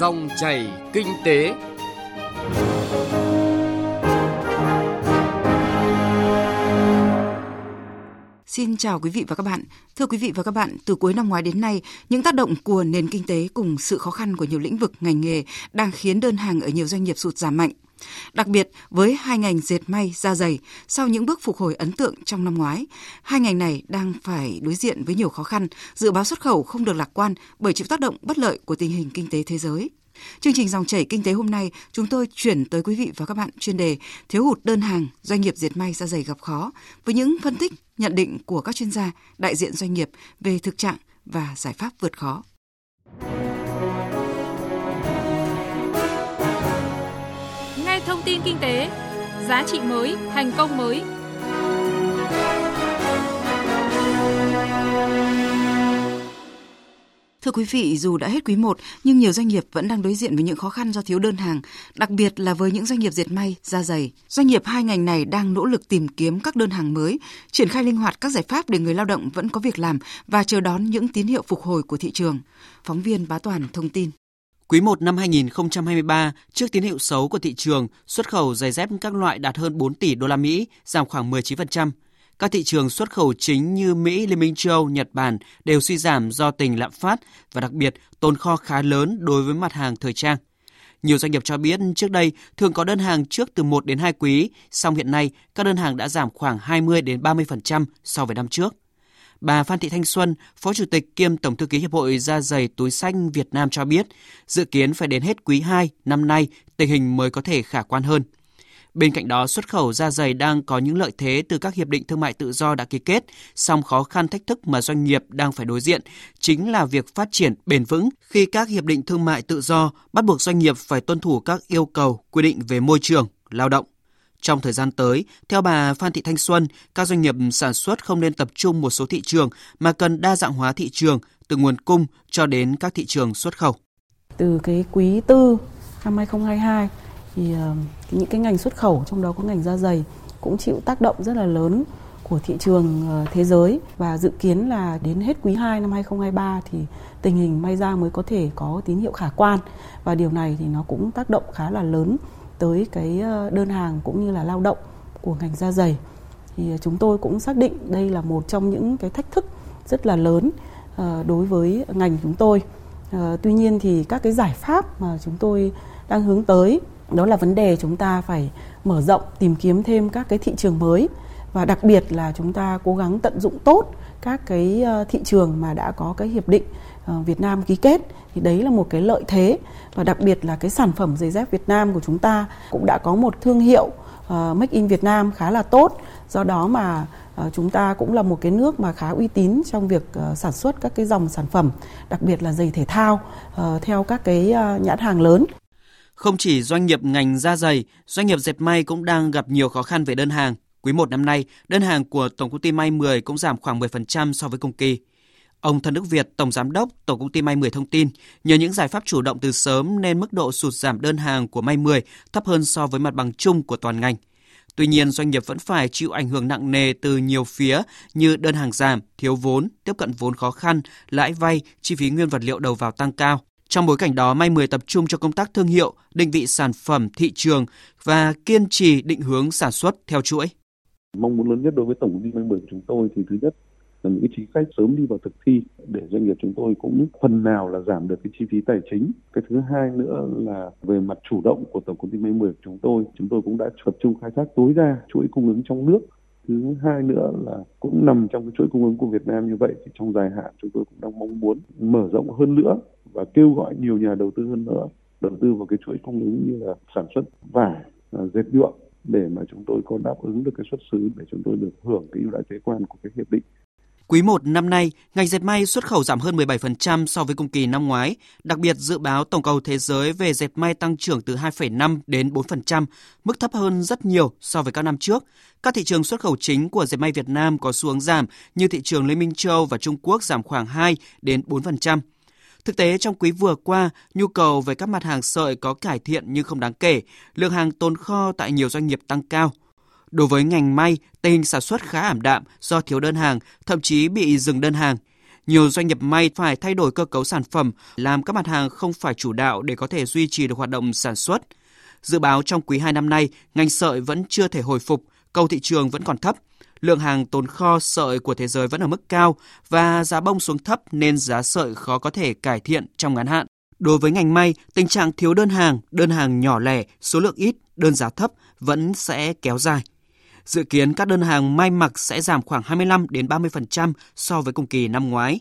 Dòng chảy kinh tế. Xin chào quý vị và các bạn. Thưa quý vị và các bạn, từ cuối năm ngoái đến nay, những tác động của nền kinh tế cùng sự khó khăn của nhiều lĩnh vực ngành nghề đang khiến đơn hàng ở nhiều doanh nghiệp sụt giảm mạnh. Đặc biệt với hai ngành dệt may, da dày, sau những bước phục hồi ấn tượng trong năm ngoái, hai ngành này đang phải đối diện với nhiều khó khăn, dự báo xuất khẩu không được lạc quan bởi chịu tác động bất lợi của tình hình kinh tế thế giới. Chương trình dòng chảy kinh tế hôm nay, chúng tôi chuyển tới quý vị và các bạn chuyên đề thiếu hụt đơn hàng, doanh nghiệp dệt may da dày gặp khó với những phân tích, nhận định của các chuyên gia, đại diện doanh nghiệp về thực trạng và giải pháp vượt khó. Thông tin kinh tế, giá trị mới, thành công mới. Thưa quý vị, dù đã hết quý 1 nhưng nhiều doanh nghiệp vẫn đang đối diện với những khó khăn do thiếu đơn hàng, đặc biệt là với những doanh nghiệp dệt may, da dày. Doanh nghiệp hai ngành này đang nỗ lực tìm kiếm các đơn hàng mới, triển khai linh hoạt các giải pháp để người lao động vẫn có việc làm và chờ đón những tín hiệu phục hồi của thị trường. Phóng viên Bá Toàn thông tin. Quý 1 năm 2023, trước tín hiệu xấu của thị trường, xuất khẩu giày dép các loại đạt hơn 4 tỷ đô la Mỹ, giảm khoảng 19%. Các thị trường xuất khẩu chính như Mỹ, Liên minh châu, Nhật Bản đều suy giảm do tình lạm phát và đặc biệt tồn kho khá lớn đối với mặt hàng thời trang. Nhiều doanh nghiệp cho biết trước đây thường có đơn hàng trước từ 1 đến 2 quý, song hiện nay các đơn hàng đã giảm khoảng 20 đến 30% so với năm trước. Bà Phan Thị Thanh Xuân, Phó Chủ tịch kiêm Tổng thư ký Hiệp hội Da dày túi xanh Việt Nam cho biết, dự kiến phải đến hết quý 2 năm nay tình hình mới có thể khả quan hơn. Bên cạnh đó, xuất khẩu da dày đang có những lợi thế từ các hiệp định thương mại tự do đã ký kết, song khó khăn thách thức mà doanh nghiệp đang phải đối diện chính là việc phát triển bền vững khi các hiệp định thương mại tự do bắt buộc doanh nghiệp phải tuân thủ các yêu cầu quy định về môi trường, lao động. Trong thời gian tới, theo bà Phan Thị Thanh Xuân, các doanh nghiệp sản xuất không nên tập trung một số thị trường mà cần đa dạng hóa thị trường từ nguồn cung cho đến các thị trường xuất khẩu. Từ cái quý tư năm 2022 ờ, thì những cái ngành xuất khẩu trong đó có ngành da dày cũng chịu tác động rất là lớn của thị trường ờ, thế giới và dự kiến là đến hết quý 2 năm 2023 thì tình hình may ra mới có thể có tín hiệu khả quan và điều này thì nó cũng tác động khá là lớn tới cái ờ, đơn hàng cũng như là lao động của ngành da dày thì ờ, chúng tôi cũng xác định đây là một trong những cái thách thức rất là lớn ờ, đối với ngành chúng tôi. Tuy nhiên thì các cái giải pháp mà chúng tôi đang hướng tới, đó là vấn đề chúng ta phải mở rộng, tìm kiếm thêm các cái thị trường mới và đặc biệt là chúng ta cố gắng tận dụng tốt các cái thị trường mà đã có cái hiệp định Ờ, Việt Nam ký kết thì đấy là một cái lợi thế và đặc biệt là cái sản phẩm giày dép Việt Nam của chúng ta cũng đã có một thương hiệu uh, Make in Việt Nam khá là tốt do đó mà uh, chúng ta cũng là một cái nước mà khá uy tín trong việc uh, sản xuất các cái dòng sản phẩm đặc biệt là giày thể thao uh, theo các cái uh, nhãn hàng lớn không chỉ doanh nghiệp ngành da giày, doanh nghiệp dệt may cũng đang gặp nhiều khó khăn về đơn hàng. Quý 1 năm nay, đơn hàng của Tổng công ty May 10 cũng giảm khoảng 10% so với cùng kỳ. Ông Thân Đức Việt, Tổng Giám đốc Tổng công ty May 10 thông tin, nhờ những giải pháp chủ động từ sớm nên mức độ sụt giảm đơn hàng của May 10 thấp hơn so với mặt bằng chung của toàn ngành. Tuy nhiên, doanh nghiệp vẫn phải chịu ảnh hưởng nặng nề từ nhiều phía như đơn hàng giảm, thiếu vốn, tiếp cận vốn khó khăn, lãi vay, chi phí nguyên vật liệu đầu vào tăng cao. Trong bối cảnh đó, May 10 tập trung cho công tác thương hiệu, định vị sản phẩm, thị trường và kiên trì định hướng sản xuất theo chuỗi. Mong muốn lớn nhất đối với tổng công ty May 10 của chúng tôi thì thứ nhất là những cái chính sách sớm đi vào thực thi để doanh nghiệp chúng tôi cũng phần nào là giảm được cái chi phí tài chính. Cái thứ hai nữa là về mặt chủ động của tổng công ty May 10 của chúng tôi, chúng tôi cũng đã tập trung khai thác tối đa chuỗi cung ứng trong nước thứ hai nữa là cũng nằm trong cái chuỗi cung ứng của Việt Nam như vậy thì trong dài hạn chúng tôi cũng đang mong muốn mở rộng hơn nữa và kêu gọi nhiều nhà đầu tư hơn nữa đầu tư vào cái chuỗi cung ứng như là sản xuất vải à, dệt nhuộm để mà chúng tôi có đáp ứng được cái xuất xứ để chúng tôi được hưởng cái ưu đãi thuế quan của cái hiệp định Quý 1 năm nay, ngành dệt may xuất khẩu giảm hơn 17% so với cùng kỳ năm ngoái. Đặc biệt, dự báo tổng cầu thế giới về dệt may tăng trưởng từ 2,5 đến 4%, mức thấp hơn rất nhiều so với các năm trước. Các thị trường xuất khẩu chính của dệt may Việt Nam có xu hướng giảm như thị trường Liên minh châu và Trung Quốc giảm khoảng 2 đến 4%. Thực tế trong quý vừa qua, nhu cầu về các mặt hàng sợi có cải thiện nhưng không đáng kể, lượng hàng tồn kho tại nhiều doanh nghiệp tăng cao. Đối với ngành may, tình hình sản xuất khá ảm đạm do thiếu đơn hàng, thậm chí bị dừng đơn hàng. nhiều doanh nghiệp may phải thay đổi cơ cấu sản phẩm, làm các mặt hàng không phải chủ đạo để có thể duy trì được hoạt động sản xuất. Dự báo trong quý 2 năm nay, ngành sợi vẫn chưa thể hồi phục, cầu thị trường vẫn còn thấp. Lượng hàng tồn kho sợi của thế giới vẫn ở mức cao và giá bông xuống thấp nên giá sợi khó có thể cải thiện trong ngắn hạn. Đối với ngành may, tình trạng thiếu đơn hàng, đơn hàng nhỏ lẻ, số lượng ít, đơn giá thấp vẫn sẽ kéo dài. Dự kiến các đơn hàng may mặc sẽ giảm khoảng 25 đến 30% so với cùng kỳ năm ngoái.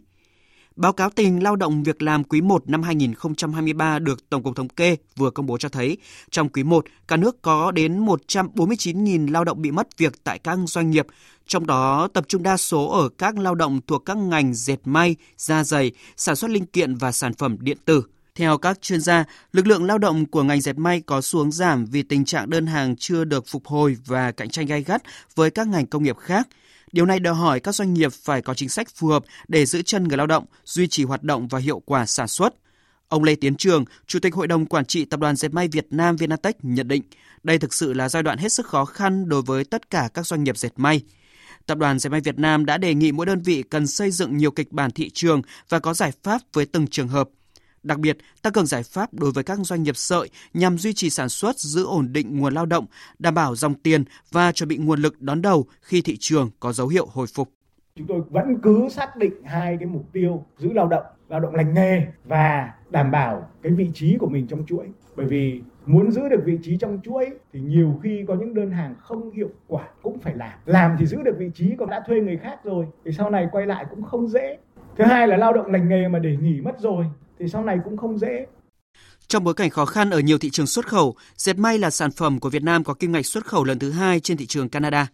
Báo cáo tình lao động việc làm quý 1 năm 2023 được Tổng cục Thống kê vừa công bố cho thấy, trong quý 1, cả nước có đến 149.000 lao động bị mất việc tại các doanh nghiệp, trong đó tập trung đa số ở các lao động thuộc các ngành dệt may, da dày, sản xuất linh kiện và sản phẩm điện tử. Theo các chuyên gia, lực lượng lao động của ngành dệt may có xuống giảm vì tình trạng đơn hàng chưa được phục hồi và cạnh tranh gay gắt với các ngành công nghiệp khác. Điều này đòi hỏi các doanh nghiệp phải có chính sách phù hợp để giữ chân người lao động, duy trì hoạt động và hiệu quả sản xuất. Ông Lê Tiến Trường, Chủ tịch Hội đồng Quản trị Tập đoàn Dệt may Việt Nam Vinatech nhận định, đây thực sự là giai đoạn hết sức khó khăn đối với tất cả các doanh nghiệp dệt may. Tập đoàn Dệt may Việt Nam đã đề nghị mỗi đơn vị cần xây dựng nhiều kịch bản thị trường và có giải pháp với từng trường hợp. Đặc biệt, tăng cường giải pháp đối với các doanh nghiệp sợi nhằm duy trì sản xuất, giữ ổn định nguồn lao động, đảm bảo dòng tiền và chuẩn bị nguồn lực đón đầu khi thị trường có dấu hiệu hồi phục. Chúng tôi vẫn cứ xác định hai cái mục tiêu giữ lao động, lao động lành nghề và đảm bảo cái vị trí của mình trong chuỗi. Bởi vì muốn giữ được vị trí trong chuỗi thì nhiều khi có những đơn hàng không hiệu quả cũng phải làm. Làm thì giữ được vị trí còn đã thuê người khác rồi thì sau này quay lại cũng không dễ. Thứ hai là lao động lành nghề mà để nghỉ mất rồi thì sau này cũng không dễ. Trong bối cảnh khó khăn ở nhiều thị trường xuất khẩu, dệt may là sản phẩm của Việt Nam có kim ngạch xuất khẩu lần thứ hai trên thị trường Canada.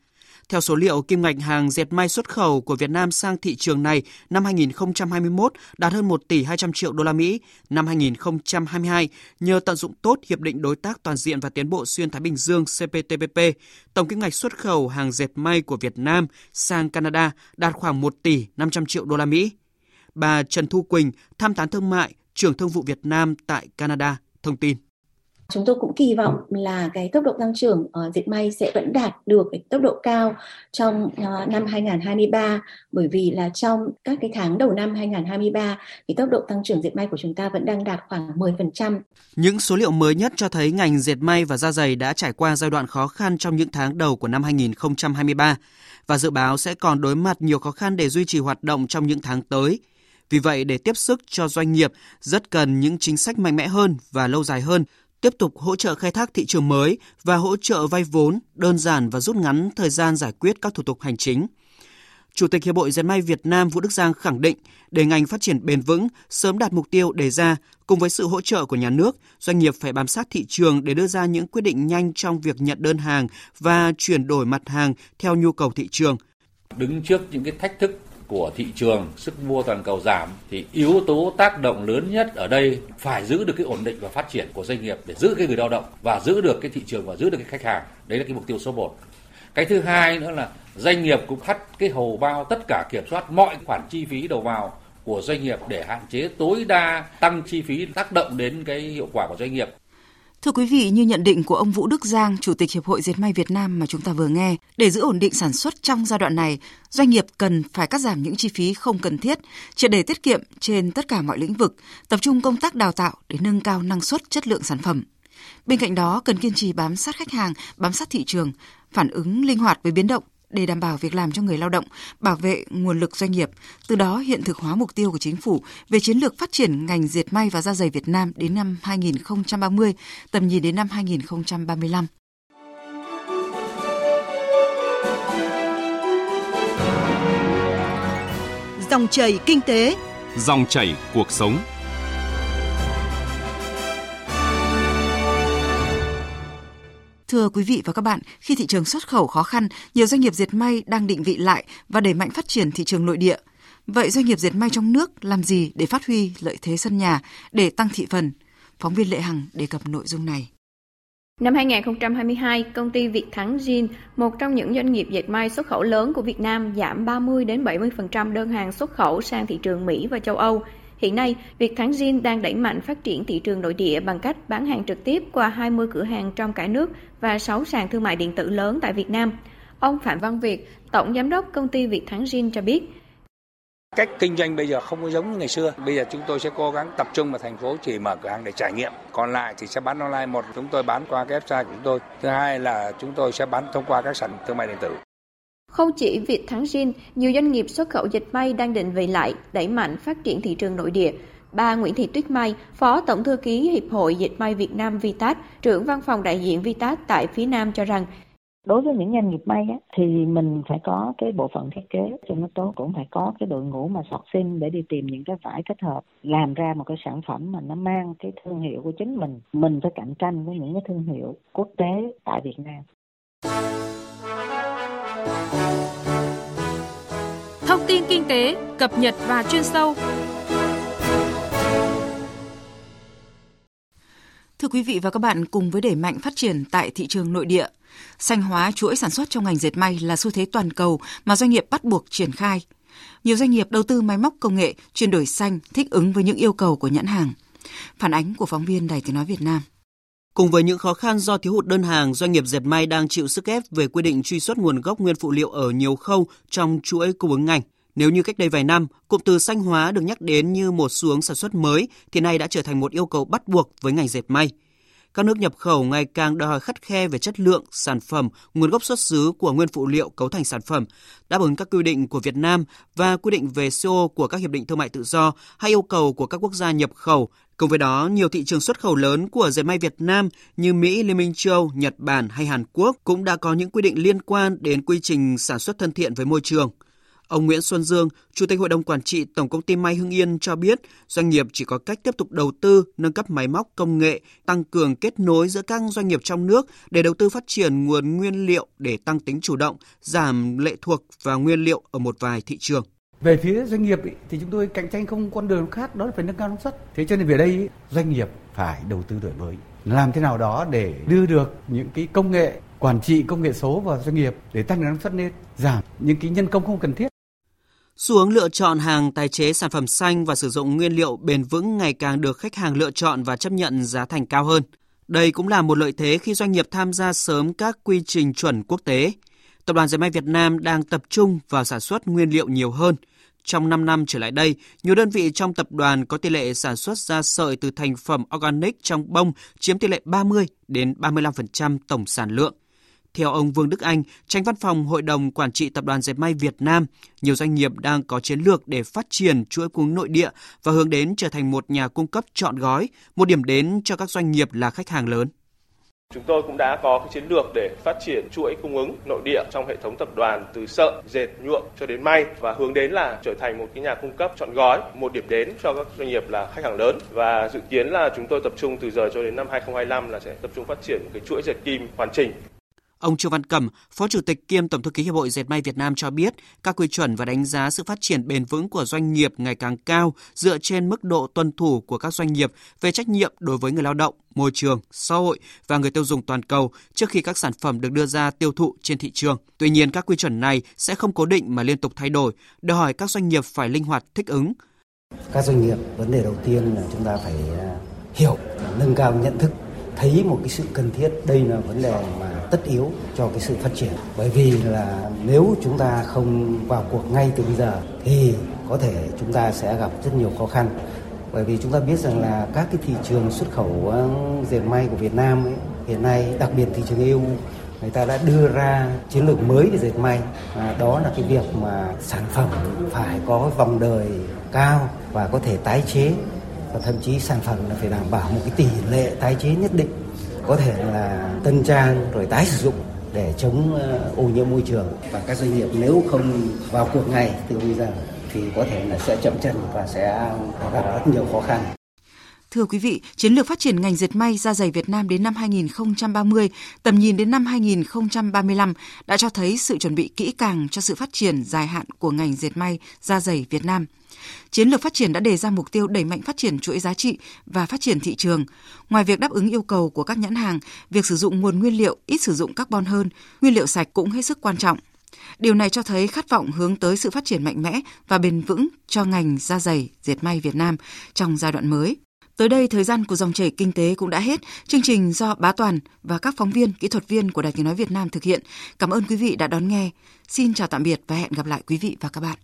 Theo số liệu, kim ngạch hàng dệt may xuất khẩu của Việt Nam sang thị trường này năm 2021 đạt hơn 1 tỷ 200 triệu đô la Mỹ. Năm 2022, nhờ tận dụng tốt hiệp định đối tác toàn diện và tiến bộ xuyên Thái Bình Dương CPTPP, tổng kim ngạch xuất khẩu hàng dệt may của Việt Nam sang Canada đạt khoảng 1 tỷ 500 triệu đô la Mỹ. Bà Trần Thu Quỳnh, tham tán thương mại, trưởng thương vụ Việt Nam tại Canada, thông tin. Chúng tôi cũng kỳ vọng là cái tốc độ tăng trưởng ở dệt may sẽ vẫn đạt được cái tốc độ cao trong uh, năm 2023 bởi vì là trong các cái tháng đầu năm 2023 thì tốc độ tăng trưởng dệt may của chúng ta vẫn đang đạt khoảng 10%. Những số liệu mới nhất cho thấy ngành dệt may và da dày đã trải qua giai đoạn khó khăn trong những tháng đầu của năm 2023 và dự báo sẽ còn đối mặt nhiều khó khăn để duy trì hoạt động trong những tháng tới. Vì vậy, để tiếp sức cho doanh nghiệp, rất cần những chính sách mạnh mẽ hơn và lâu dài hơn, tiếp tục hỗ trợ khai thác thị trường mới và hỗ trợ vay vốn, đơn giản và rút ngắn thời gian giải quyết các thủ tục hành chính. Chủ tịch Hiệp hội Dệt may Việt Nam Vũ Đức Giang khẳng định, để ngành phát triển bền vững, sớm đạt mục tiêu đề ra, cùng với sự hỗ trợ của nhà nước, doanh nghiệp phải bám sát thị trường để đưa ra những quyết định nhanh trong việc nhận đơn hàng và chuyển đổi mặt hàng theo nhu cầu thị trường. Đứng trước những cái thách thức của thị trường, sức mua toàn cầu giảm thì yếu tố tác động lớn nhất ở đây phải giữ được cái ổn định và phát triển của doanh nghiệp để giữ cái người lao động và giữ được cái thị trường và giữ được cái khách hàng. Đấy là cái mục tiêu số 1. Cái thứ hai nữa là doanh nghiệp cũng thắt cái hầu bao tất cả kiểm soát mọi khoản chi phí đầu vào của doanh nghiệp để hạn chế tối đa tăng chi phí tác động đến cái hiệu quả của doanh nghiệp. Thưa quý vị, như nhận định của ông Vũ Đức Giang, Chủ tịch Hiệp hội Dệt may Việt Nam mà chúng ta vừa nghe, để giữ ổn định sản xuất trong giai đoạn này, doanh nghiệp cần phải cắt giảm những chi phí không cần thiết, triệt để tiết kiệm trên tất cả mọi lĩnh vực, tập trung công tác đào tạo để nâng cao năng suất chất lượng sản phẩm. Bên cạnh đó, cần kiên trì bám sát khách hàng, bám sát thị trường, phản ứng linh hoạt với biến động để đảm bảo việc làm cho người lao động, bảo vệ nguồn lực doanh nghiệp, từ đó hiện thực hóa mục tiêu của chính phủ về chiến lược phát triển ngành diệt may và da dày Việt Nam đến năm 2030, tầm nhìn đến năm 2035. Dòng chảy kinh tế, dòng chảy cuộc sống. Thưa quý vị và các bạn, khi thị trường xuất khẩu khó khăn, nhiều doanh nghiệp dệt may đang định vị lại và đẩy mạnh phát triển thị trường nội địa. Vậy doanh nghiệp dệt may trong nước làm gì để phát huy lợi thế sân nhà, để tăng thị phần? Phóng viên Lệ Hằng đề cập nội dung này. Năm 2022, công ty Việt Thắng Jean, một trong những doanh nghiệp dệt may xuất khẩu lớn của Việt Nam, giảm 30 đến 70% đơn hàng xuất khẩu sang thị trường Mỹ và châu Âu. Hiện nay, Việt Thắng Gin đang đẩy mạnh phát triển thị trường nội địa bằng cách bán hàng trực tiếp qua 20 cửa hàng trong cả nước và 6 sàn thương mại điện tử lớn tại Việt Nam. Ông Phạm Văn Việt, Tổng Giám đốc công ty Việt Thắng Gin cho biết, Cách kinh doanh bây giờ không có giống như ngày xưa. Bây giờ chúng tôi sẽ cố gắng tập trung vào thành phố chỉ mở cửa hàng để trải nghiệm. Còn lại thì sẽ bán online. Một, chúng tôi bán qua cái website của chúng tôi. Thứ hai là chúng tôi sẽ bán thông qua các sản thương mại điện tử. Không chỉ việc Thắng Gin, nhiều doanh nghiệp xuất khẩu dịch may đang định vị lại, đẩy mạnh phát triển thị trường nội địa. Bà Nguyễn Thị Tuyết Mai, Phó Tổng Thư ký Hiệp hội Dịch may Việt Nam Vitat, trưởng văn phòng đại diện Vitat tại phía Nam cho rằng đối với những doanh nghiệp may á, thì mình phải có cái bộ phận thiết kế cho nó tốt cũng phải có cái đội ngũ mà sọt sim để đi tìm những cái vải thích hợp làm ra một cái sản phẩm mà nó mang cái thương hiệu của chính mình mình phải cạnh tranh với những cái thương hiệu quốc tế tại Việt Nam Thông tin kinh tế, cập nhật và chuyên sâu. Thưa quý vị và các bạn, cùng với đẩy mạnh phát triển tại thị trường nội địa, xanh hóa chuỗi sản xuất trong ngành dệt may là xu thế toàn cầu mà doanh nghiệp bắt buộc triển khai. Nhiều doanh nghiệp đầu tư máy móc công nghệ, chuyển đổi xanh, thích ứng với những yêu cầu của nhãn hàng. Phản ánh của phóng viên Đài Tiếng Nói Việt Nam. Cùng với những khó khăn do thiếu hụt đơn hàng, doanh nghiệp dệt may đang chịu sức ép về quy định truy xuất nguồn gốc nguyên phụ liệu ở nhiều khâu trong chuỗi cung ứng ngành. Nếu như cách đây vài năm, cụm từ xanh hóa được nhắc đến như một xu hướng sản xuất mới, thì nay đã trở thành một yêu cầu bắt buộc với ngành dệt may. Các nước nhập khẩu ngày càng đòi hỏi khắt khe về chất lượng, sản phẩm, nguồn gốc xuất xứ của nguyên phụ liệu cấu thành sản phẩm, đáp ứng các quy định của Việt Nam và quy định về CO của các hiệp định thương mại tự do hay yêu cầu của các quốc gia nhập khẩu Cùng với đó, nhiều thị trường xuất khẩu lớn của dệt may Việt Nam như Mỹ, Liên minh châu, Nhật Bản hay Hàn Quốc cũng đã có những quy định liên quan đến quy trình sản xuất thân thiện với môi trường. Ông Nguyễn Xuân Dương, Chủ tịch Hội đồng Quản trị Tổng công ty May Hưng Yên cho biết, doanh nghiệp chỉ có cách tiếp tục đầu tư, nâng cấp máy móc công nghệ, tăng cường kết nối giữa các doanh nghiệp trong nước để đầu tư phát triển nguồn nguyên liệu để tăng tính chủ động, giảm lệ thuộc vào nguyên liệu ở một vài thị trường. Về phía doanh nghiệp ý, thì chúng tôi cạnh tranh không con đường khác đó là phải nâng cao năng suất. Thế cho nên về đây ý, doanh nghiệp phải đầu tư đổi mới, làm thế nào đó để đưa được những cái công nghệ quản trị công nghệ số vào doanh nghiệp để tăng năng suất lên, giảm những cái nhân công không cần thiết. Xu hướng lựa chọn hàng tái chế sản phẩm xanh và sử dụng nguyên liệu bền vững ngày càng được khách hàng lựa chọn và chấp nhận giá thành cao hơn. Đây cũng là một lợi thế khi doanh nghiệp tham gia sớm các quy trình chuẩn quốc tế. Tập đoàn Dệt may Việt Nam đang tập trung vào sản xuất nguyên liệu nhiều hơn. Trong 5 năm trở lại đây, nhiều đơn vị trong tập đoàn có tỷ lệ sản xuất ra sợi từ thành phẩm organic trong bông chiếm tỷ lệ 30 đến 35% tổng sản lượng. Theo ông Vương Đức Anh, tránh văn phòng Hội đồng Quản trị Tập đoàn Dệt may Việt Nam, nhiều doanh nghiệp đang có chiến lược để phát triển chuỗi cung nội địa và hướng đến trở thành một nhà cung cấp chọn gói, một điểm đến cho các doanh nghiệp là khách hàng lớn. Chúng tôi cũng đã có cái chiến lược để phát triển chuỗi cung ứng nội địa trong hệ thống tập đoàn từ sợi, dệt, nhuộm cho đến may và hướng đến là trở thành một cái nhà cung cấp chọn gói, một điểm đến cho các doanh nghiệp là khách hàng lớn và dự kiến là chúng tôi tập trung từ giờ cho đến năm 2025 là sẽ tập trung phát triển cái chuỗi dệt kim hoàn chỉnh Ông Trương Văn Cẩm, Phó Chủ tịch kiêm Tổng thư ký Hiệp hội Dệt may Việt Nam cho biết, các quy chuẩn và đánh giá sự phát triển bền vững của doanh nghiệp ngày càng cao dựa trên mức độ tuân thủ của các doanh nghiệp về trách nhiệm đối với người lao động, môi trường, xã hội và người tiêu dùng toàn cầu trước khi các sản phẩm được đưa ra tiêu thụ trên thị trường. Tuy nhiên, các quy chuẩn này sẽ không cố định mà liên tục thay đổi, đòi hỏi các doanh nghiệp phải linh hoạt thích ứng. Các doanh nghiệp, vấn đề đầu tiên là chúng ta phải à, hiểu, nâng cao nhận thức thấy một cái sự cần thiết đây là vấn đề mà tất yếu cho cái sự phát triển. Bởi vì là nếu chúng ta không vào cuộc ngay từ bây giờ thì có thể chúng ta sẽ gặp rất nhiều khó khăn. Bởi vì chúng ta biết rằng là các cái thị trường xuất khẩu dệt may của Việt Nam ấy, hiện nay đặc biệt thị trường EU người ta đã đưa ra chiến lược mới về dệt may. À, đó là cái việc mà sản phẩm phải có vòng đời cao và có thể tái chế và thậm chí sản phẩm là phải đảm bảo một cái tỷ lệ tái chế nhất định có thể là tân trang rồi tái sử dụng để chống ờ, ô nhiễm môi trường và các doanh nghiệp nếu không vào cuộc ngay từ bây giờ thì có thể là sẽ chậm chân và sẽ gặp rất nhiều khó khăn. Thưa quý vị, chiến lược phát triển ngành dệt may da dày Việt Nam đến năm 2030, tầm nhìn đến năm 2035 đã cho thấy sự chuẩn bị kỹ càng cho sự phát triển dài hạn của ngành dệt may da dày Việt Nam. Chiến lược phát triển đã đề ra mục tiêu đẩy mạnh phát triển chuỗi giá trị và phát triển thị trường. Ngoài việc đáp ứng yêu cầu của các nhãn hàng, việc sử dụng nguồn nguyên liệu ít sử dụng carbon hơn, nguyên liệu sạch cũng hết sức quan trọng. Điều này cho thấy khát vọng hướng tới sự phát triển mạnh mẽ và bền vững cho ngành da giày dệt may Việt Nam trong giai đoạn mới. Tới đây, thời gian của dòng chảy kinh tế cũng đã hết. Chương trình do Bá Toàn và các phóng viên, kỹ thuật viên của Đài Tiếng Nói Việt Nam thực hiện. Cảm ơn quý vị đã đón nghe. Xin chào tạm biệt và hẹn gặp lại quý vị và các bạn.